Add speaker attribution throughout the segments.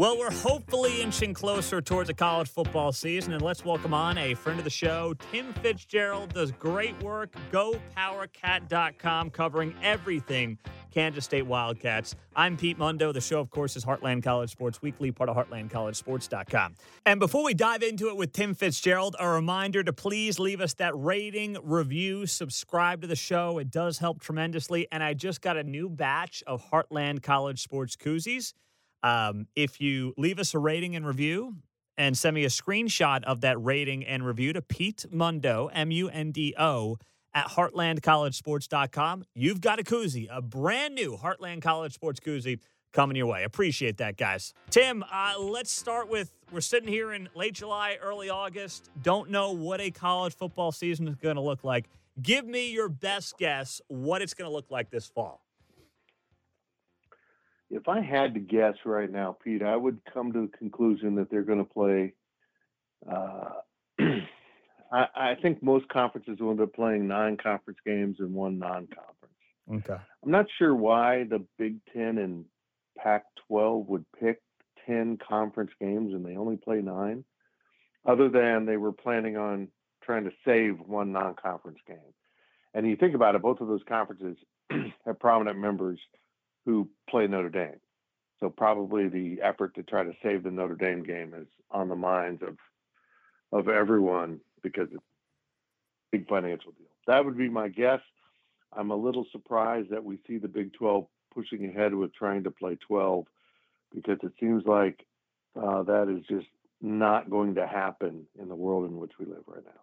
Speaker 1: Well, we're hopefully inching closer towards the college football season, and let's welcome on a friend of the show. Tim Fitzgerald does great work. GoPowerCat.com, covering everything Kansas State Wildcats. I'm Pete Mundo. The show, of course, is Heartland College Sports Weekly, part of HeartlandCollegeSports.com. And before we dive into it with Tim Fitzgerald, a reminder to please leave us that rating, review, subscribe to the show. It does help tremendously. And I just got a new batch of Heartland College Sports koozies. Um, if you leave us a rating and review and send me a screenshot of that rating and review to Pete Mundo, M U N D O, at heartlandcollegesports.com, you've got a koozie, a brand new Heartland College Sports koozie coming your way. Appreciate that, guys. Tim, uh, let's start with we're sitting here in late July, early August. Don't know what a college football season is going to look like. Give me your best guess what it's going to look like this fall.
Speaker 2: If I had to guess right now, Pete, I would come to the conclusion that they're going to play. Uh, I, I, think most conferences will end up playing nine conference games and one non-conference.
Speaker 1: Okay.
Speaker 2: I'm not sure why the Big Ten and Pac-12 would pick ten conference games and they only play nine, other than they were planning on trying to save one non-conference game. And you think about it, both of those conferences have prominent members who play Notre Dame. So probably the effort to try to save the Notre Dame game is on the minds of of everyone because it's a big financial deal. That would be my guess. I'm a little surprised that we see the Big 12 pushing ahead with trying to play 12 because it seems like uh, that is just not going to happen in the world in which we live right now.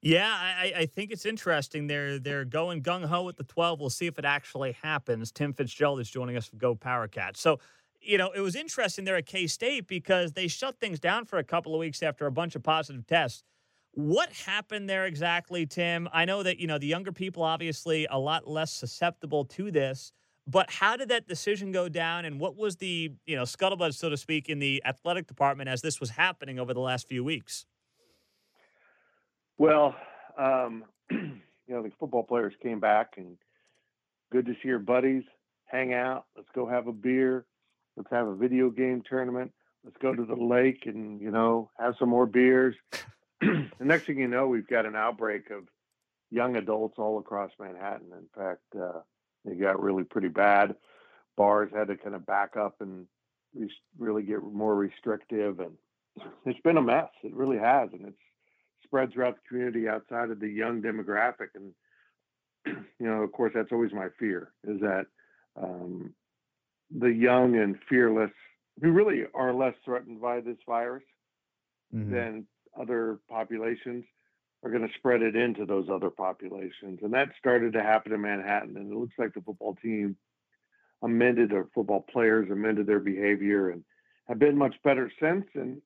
Speaker 1: Yeah, I, I think it's interesting. They're they're going gung ho with the twelve. We'll see if it actually happens. Tim Fitzgerald is joining us from Go Power Cat. So, you know, it was interesting there at K State because they shut things down for a couple of weeks after a bunch of positive tests. What happened there exactly, Tim? I know that you know the younger people obviously a lot less susceptible to this. But how did that decision go down, and what was the you know scuttlebutt, so to speak, in the athletic department as this was happening over the last few weeks?
Speaker 2: Well, um, you know, the football players came back and good to see your buddies, hang out, let's go have a beer, let's have a video game tournament, let's go to the lake and, you know, have some more beers. the next thing you know, we've got an outbreak of young adults all across Manhattan. In fact, uh, it got really pretty bad. Bars had to kind of back up and really get more restrictive, and it's been a mess. It really has, and it's spread throughout the community outside of the young demographic. And, you know, of course, that's always my fear is that um, the young and fearless, who really are less threatened by this virus mm-hmm. than other populations, are going to spread it into those other populations. And that started to happen in Manhattan. And it looks like the football team amended, their football players amended their behavior and have been much better since. And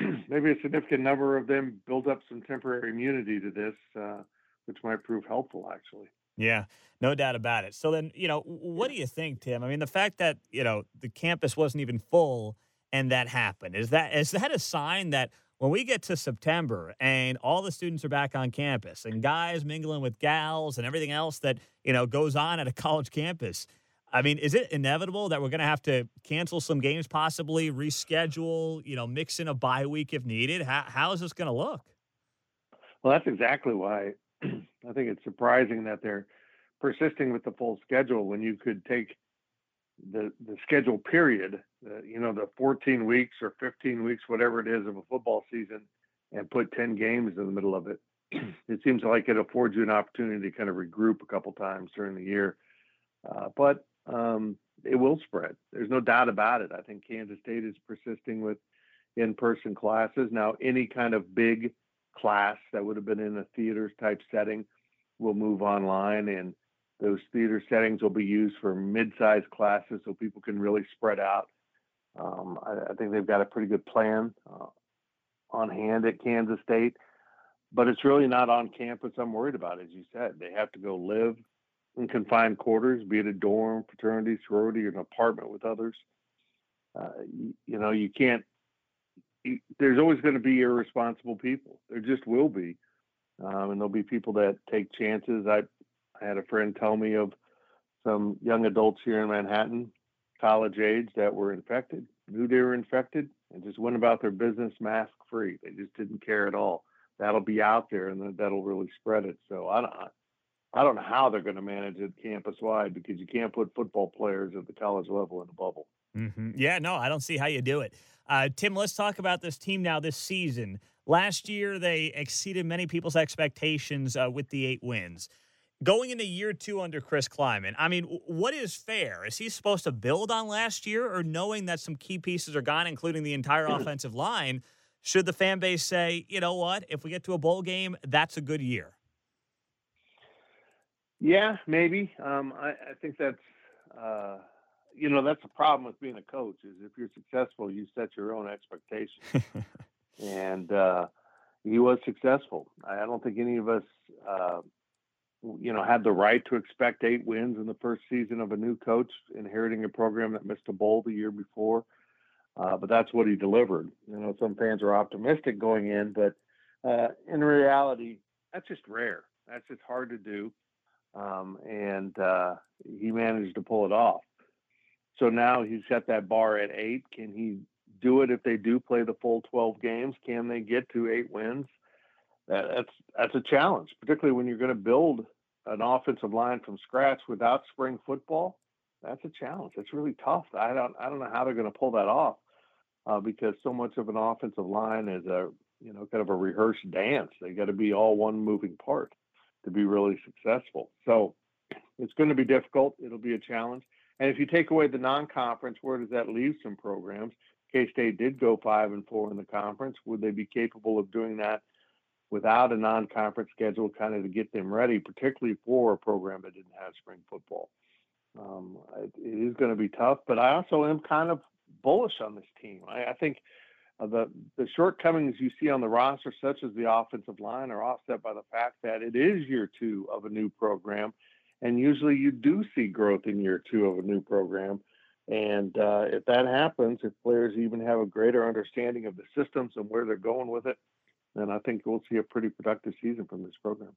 Speaker 2: maybe a significant number of them build up some temporary immunity to this, uh, which might prove helpful, actually.
Speaker 1: Yeah, no doubt about it. So then, you know, what do you think, Tim? I mean, the fact that you know the campus wasn't even full and that happened is that is that a sign that when we get to September and all the students are back on campus and guys mingling with gals and everything else that you know goes on at a college campus, I mean, is it inevitable that we're going to have to cancel some games, possibly reschedule, you know, mix in a bye week if needed? How, how is this going to look?
Speaker 2: Well, that's exactly why I think it's surprising that they're persisting with the full schedule when you could take the the schedule period, uh, you know, the 14 weeks or 15 weeks, whatever it is of a football season, and put 10 games in the middle of it. it seems like it affords you an opportunity to kind of regroup a couple times during the year. Uh, but um, it will spread. There's no doubt about it. I think Kansas State is persisting with in-person classes. Now, any kind of big class that would have been in a theater type setting will move online, and those theater settings will be used for mid-sized classes so people can really spread out. Um, I, I, think they've got a pretty good plan uh, on hand at Kansas State, but it's really not on campus. I'm worried about, as you said. They have to go live in confined quarters, be it a dorm, fraternity, sorority, or an apartment with others. Uh, you, you, know, you can't. You, there's always going to be irresponsible people. There just will be, um, and there'll be people that take chances. I, I had a friend tell me of some young adults here in Manhattan, college age, that were infected knew they were infected and just went about their business mask free. They just didn't care at all. That'll be out there, and that'll really spread it. So I don't, I don't know how they're going to manage it campus wide because you can't put football players at the college level in a bubble.
Speaker 1: Mm-hmm. Yeah, no, I don't see how you do it. Uh, Tim, let's talk about this team now this season. Last year, they exceeded many people's expectations uh, with the eight wins. Going into year two under Chris Klieman, I mean, what is fair? Is he supposed to build on last year, or knowing that some key pieces are gone, including the entire offensive line, should the fan base say, you know what, if we get to a bowl game, that's a good year?
Speaker 2: Yeah, maybe. Um, I, I, think that's, uh, you know, that's the problem with being a coach is if you're successful, you set your own expectations. and uh, he was successful. I don't think any of us, uh, you know, had the right to expect eight wins in the first season of a new coach inheriting a program that missed a bowl the year before. Uh, but that's what he delivered. You know, some fans are optimistic going in, but uh, in reality, that's just rare. That's just hard to do, um, and uh, he managed to pull it off. So now he's set that bar at eight. Can he do it if they do play the full 12 games? Can they get to eight wins? That, that's that's a challenge, particularly when you're going to build an offensive line from scratch without spring football. That's a challenge. It's really tough. I don't I don't know how they're going to pull that off uh, because so much of an offensive line is a you know kind of a rehearsed dance. They got to be all one moving part to be really successful. So it's going to be difficult. It'll be a challenge. And if you take away the non-conference, where does that leave some programs? K State did go five and four in the conference. Would they be capable of doing that without a non-conference schedule, kind of to get them ready, particularly for a program that didn't have spring football? Um, it, it is going to be tough, but I also am kind of bullish on this team. I, I think the the shortcomings you see on the roster, such as the offensive line, are offset by the fact that it is year two of a new program, and usually you do see growth in year two of a new program. And uh, if that happens, if players even have a greater understanding of the systems and where they're going with it, then I think we'll see a pretty productive season from this program.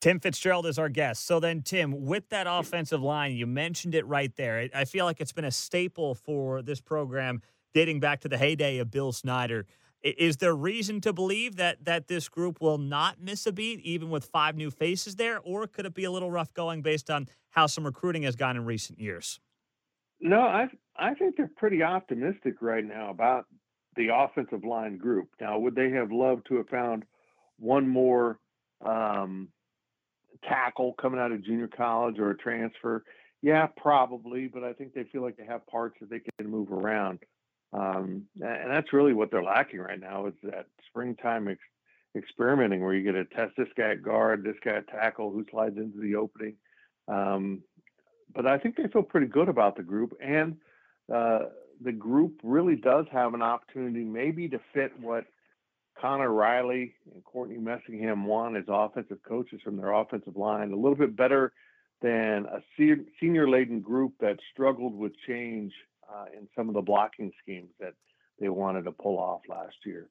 Speaker 1: Tim Fitzgerald is our guest. So then, Tim, with that offensive line, you mentioned it right there. I feel like it's been a staple for this program dating back to the heyday of Bill Snyder. Is there reason to believe that that this group will not miss a beat, even with five new faces there, or could it be a little rough going based on how some recruiting has gone in recent years?
Speaker 2: No, I I think they're pretty optimistic right now about the offensive line group. Now, would they have loved to have found one more um, tackle coming out of junior college or a transfer? Yeah, probably, but I think they feel like they have parts that they can move around. Um, and that's really what they're lacking right now is that springtime ex- experimenting where you get to test this guy at guard, this guy at tackle, who slides into the opening. Um, but I think they feel pretty good about the group, and uh, the group really does have an opportunity maybe to fit what Conor Riley and Courtney Messingham won as offensive coaches from their offensive line a little bit better than a senior laden group that struggled with change uh, in some of the blocking schemes that they wanted to pull off last year.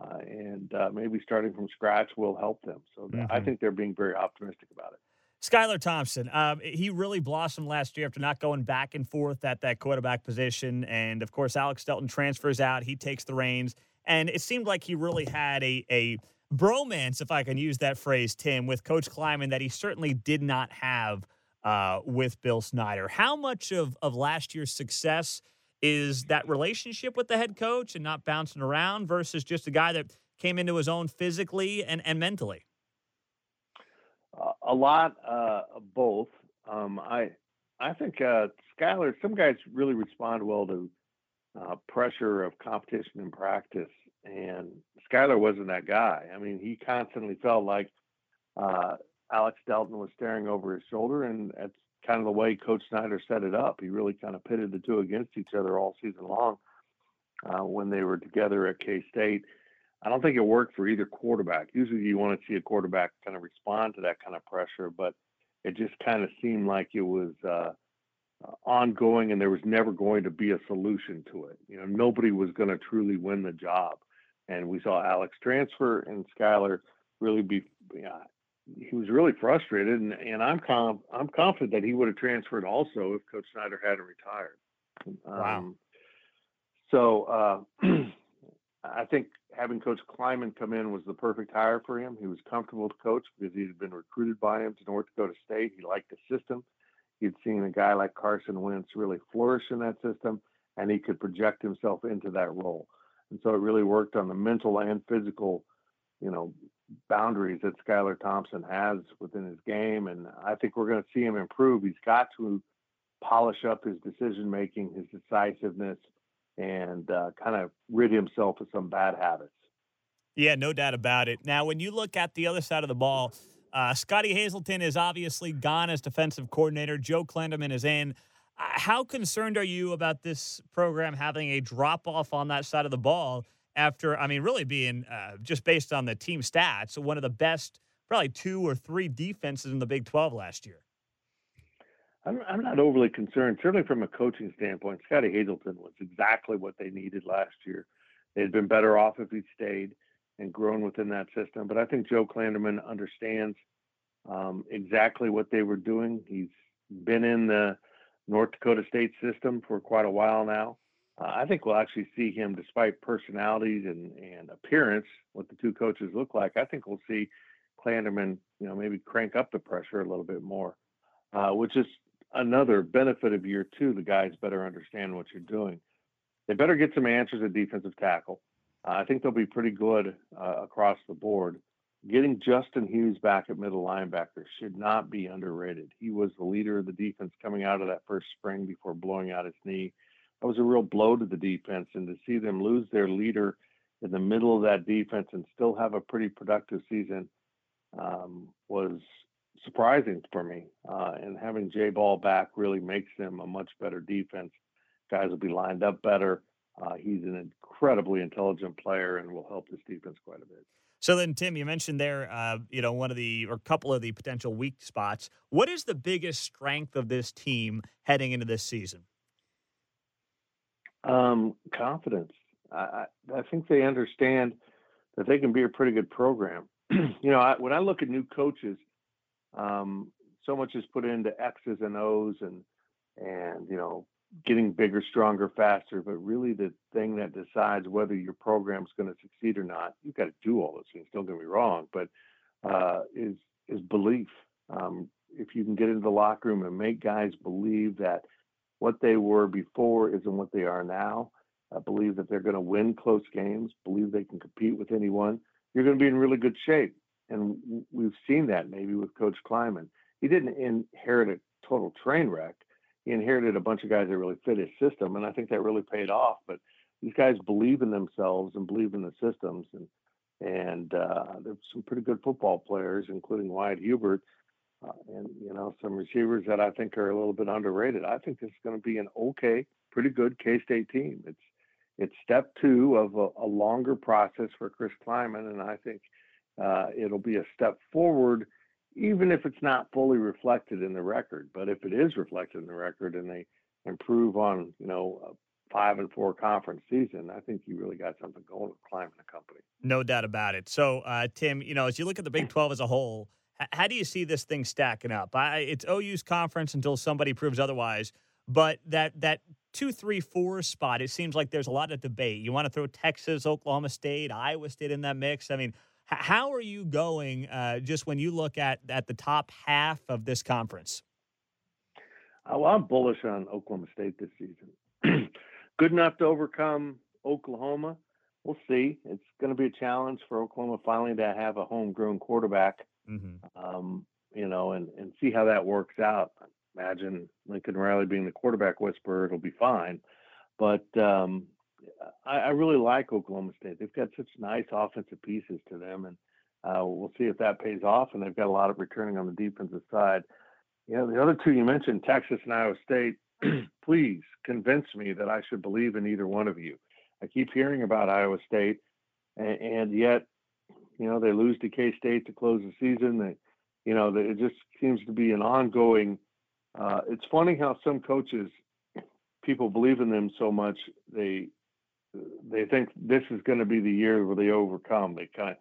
Speaker 2: Uh, and uh, maybe starting from scratch will help them. So mm-hmm. I think they're being very optimistic about it.
Speaker 1: Skylar Thompson, um, he really blossomed last year after not going back and forth at that quarterback position. And of course, Alex Delton transfers out. He takes the reins. And it seemed like he really had a, a bromance, if I can use that phrase, Tim, with Coach Klieman that he certainly did not have uh, with Bill Snyder. How much of, of last year's success is that relationship with the head coach and not bouncing around versus just a guy that came into his own physically and, and mentally?
Speaker 2: Uh, a lot uh, of both. Um, I I think uh, Skylar, some guys really respond well to uh, pressure of competition and practice. And Skylar wasn't that guy. I mean, he constantly felt like uh, Alex Delton was staring over his shoulder, and that's kind of the way Coach Snyder set it up. He really kind of pitted the two against each other all season long uh, when they were together at K State. I don't think it worked for either quarterback. Usually, you want to see a quarterback kind of respond to that kind of pressure, but it just kind of seemed like it was uh, uh, ongoing and there was never going to be a solution to it. You know, nobody was going to truly win the job. And we saw Alex transfer and Skylar really be, yeah, he was really frustrated. And, and I'm, com- I'm confident that he would have transferred also if Coach Snyder hadn't retired.
Speaker 1: Wow. Um,
Speaker 2: So uh, I think having Coach Klieman come in was the perfect hire for him. He was comfortable to coach because he had been recruited by him to North Dakota State. He liked the system. He'd seen a guy like Carson Wentz really flourish in that system, and he could project himself into that role. And so it really worked on the mental and physical, you know, boundaries that Skylar Thompson has within his game. And I think we're going to see him improve. He's got to polish up his decision making, his decisiveness, and uh, kind of rid himself of some bad habits.
Speaker 1: Yeah, no doubt about it. Now, when you look at the other side of the ball, uh, Scottie Hazelton is obviously gone as defensive coordinator. Joe Klanderman is in. Uh, how concerned are you about this program having a drop off on that side of the ball after, I mean, really being uh, just based on the team stats, one of the best, probably two or three defenses in the Big 12 last year?
Speaker 2: I'm, I'm not overly concerned. Certainly from a coaching standpoint, Scottie Hazelton was exactly what they needed last year. They'd been better off if he'd stayed and grown within that system. But I think Joe Klanderman understands um, exactly what they were doing. He's been in the North Dakota State system for quite a while now. Uh, I think we'll actually see him, despite personalities and, and appearance, what the two coaches look like. I think we'll see Klanderman, you know, maybe crank up the pressure a little bit more, uh, which is another benefit of year two. The guys better understand what you're doing. They better get some answers at defensive tackle. Uh, I think they'll be pretty good uh, across the board. Getting Justin Hughes back at middle linebacker should not be underrated. He was the leader of the defense coming out of that first spring before blowing out his knee. That was a real blow to the defense, and to see them lose their leader in the middle of that defense and still have a pretty productive season um, was surprising for me. Uh, and having Jay Ball back really makes them a much better defense. Guys will be lined up better. Uh, he's an incredibly intelligent player and will help this defense quite a bit.
Speaker 1: So then, Tim, you mentioned there, uh, you know, one of the or a couple of the potential weak spots. What is the biggest strength of this team heading into this season?
Speaker 2: Um, confidence. I, I think they understand that they can be a pretty good program. you know, I, when I look at new coaches, um, so much is put into X's and O's and and you know getting bigger, stronger, faster. But really, the thing that decides whether your program's going to succeed or not, you've got to do all those things. Don't get me wrong, but uh, is is belief. Um, if you can get into the locker room and make guys believe that what they were before isn't what they are now, I believe that they're going to win close games, believe they can compete with anyone, you're going to be in really good shape and we've seen that maybe with Coach Klieman. He didn't inherit a total train wreck. He inherited a bunch of guys that really fit his system, and I think that really paid off. But these guys believe in themselves and believe in the systems, and and uh, there's some pretty good football players, including Wyatt Hubert, uh, and you know some receivers that I think are a little bit underrated. I think this is going to be an okay, pretty good K-State team. It's it's step two of a, a longer process for Chris Klieman, and I think uh, it'll be a step forward, even if it's not fully reflected in the record. But if it is reflected in the record and they improve on, you know, a five and four conference season, I think you really got something going with Klieman the company.
Speaker 1: No doubt about it. So, uh, Tim, you know, as you look at the Big 12 as a whole, how do you see this thing stacking up? I, it's OU's conference until somebody proves otherwise. But that that two, three, four spot, it seems like there's a lot of debate. You want to throw Texas, Oklahoma State, Iowa State in that mix. I mean, how are you going uh, just when you look at, at the top half of this conference?
Speaker 2: Uh, well, I'm bullish on Oklahoma State this season. Good enough to overcome Oklahoma. We'll see. It's going to be a challenge for Oklahoma finally to have a homegrown quarterback, mm-hmm. um, you know, and, and see how that works out. Imagine Lincoln Riley being the quarterback whisperer, it'll be fine. But um, I, I really like Oklahoma State. They've got such nice offensive pieces to them, and uh, we'll see if that pays off. And they've got a lot of returning on the defensive side. You know, the other two you mentioned, Texas and Iowa State. please convince me that I should believe in either one of you. I keep hearing about Iowa State, and, and yet, you know, they lose to K State to close the season. They, you know, it just seems to be an ongoing. Uh, it's funny how some coaches, people believe in them so much, they they think this is going to be the year where they overcome. They kind of,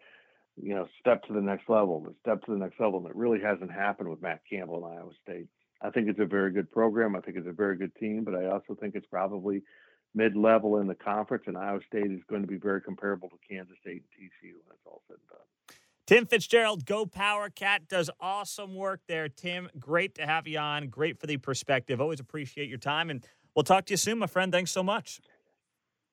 Speaker 2: you know, step to the next level, the step to the next level. And it really hasn't happened with Matt Campbell and Iowa State. I think it's a very good program. I think it's a very good team, but I also think it's probably mid-level in the conference, and Iowa State is going to be very comparable to Kansas State and TCU when it's all said and done.
Speaker 1: Tim Fitzgerald, Go Power Cat, does awesome work there. Tim, great to have you on. Great for the perspective. Always appreciate your time, and we'll talk to you soon, my friend. Thanks so much.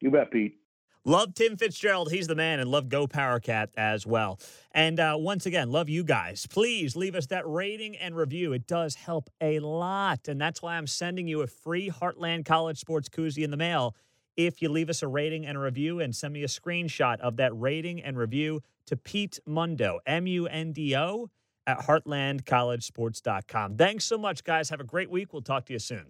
Speaker 2: You bet, Pete.
Speaker 1: Love Tim Fitzgerald. He's the man, and love Go Power Cat as well. And uh, once again, love you guys. Please leave us that rating and review. It does help a lot. And that's why I'm sending you a free Heartland College Sports Koozie in the mail if you leave us a rating and a review and send me a screenshot of that rating and review to Pete Mundo, M U N D O, at heartlandcollegesports.com. Thanks so much, guys. Have a great week. We'll talk to you soon.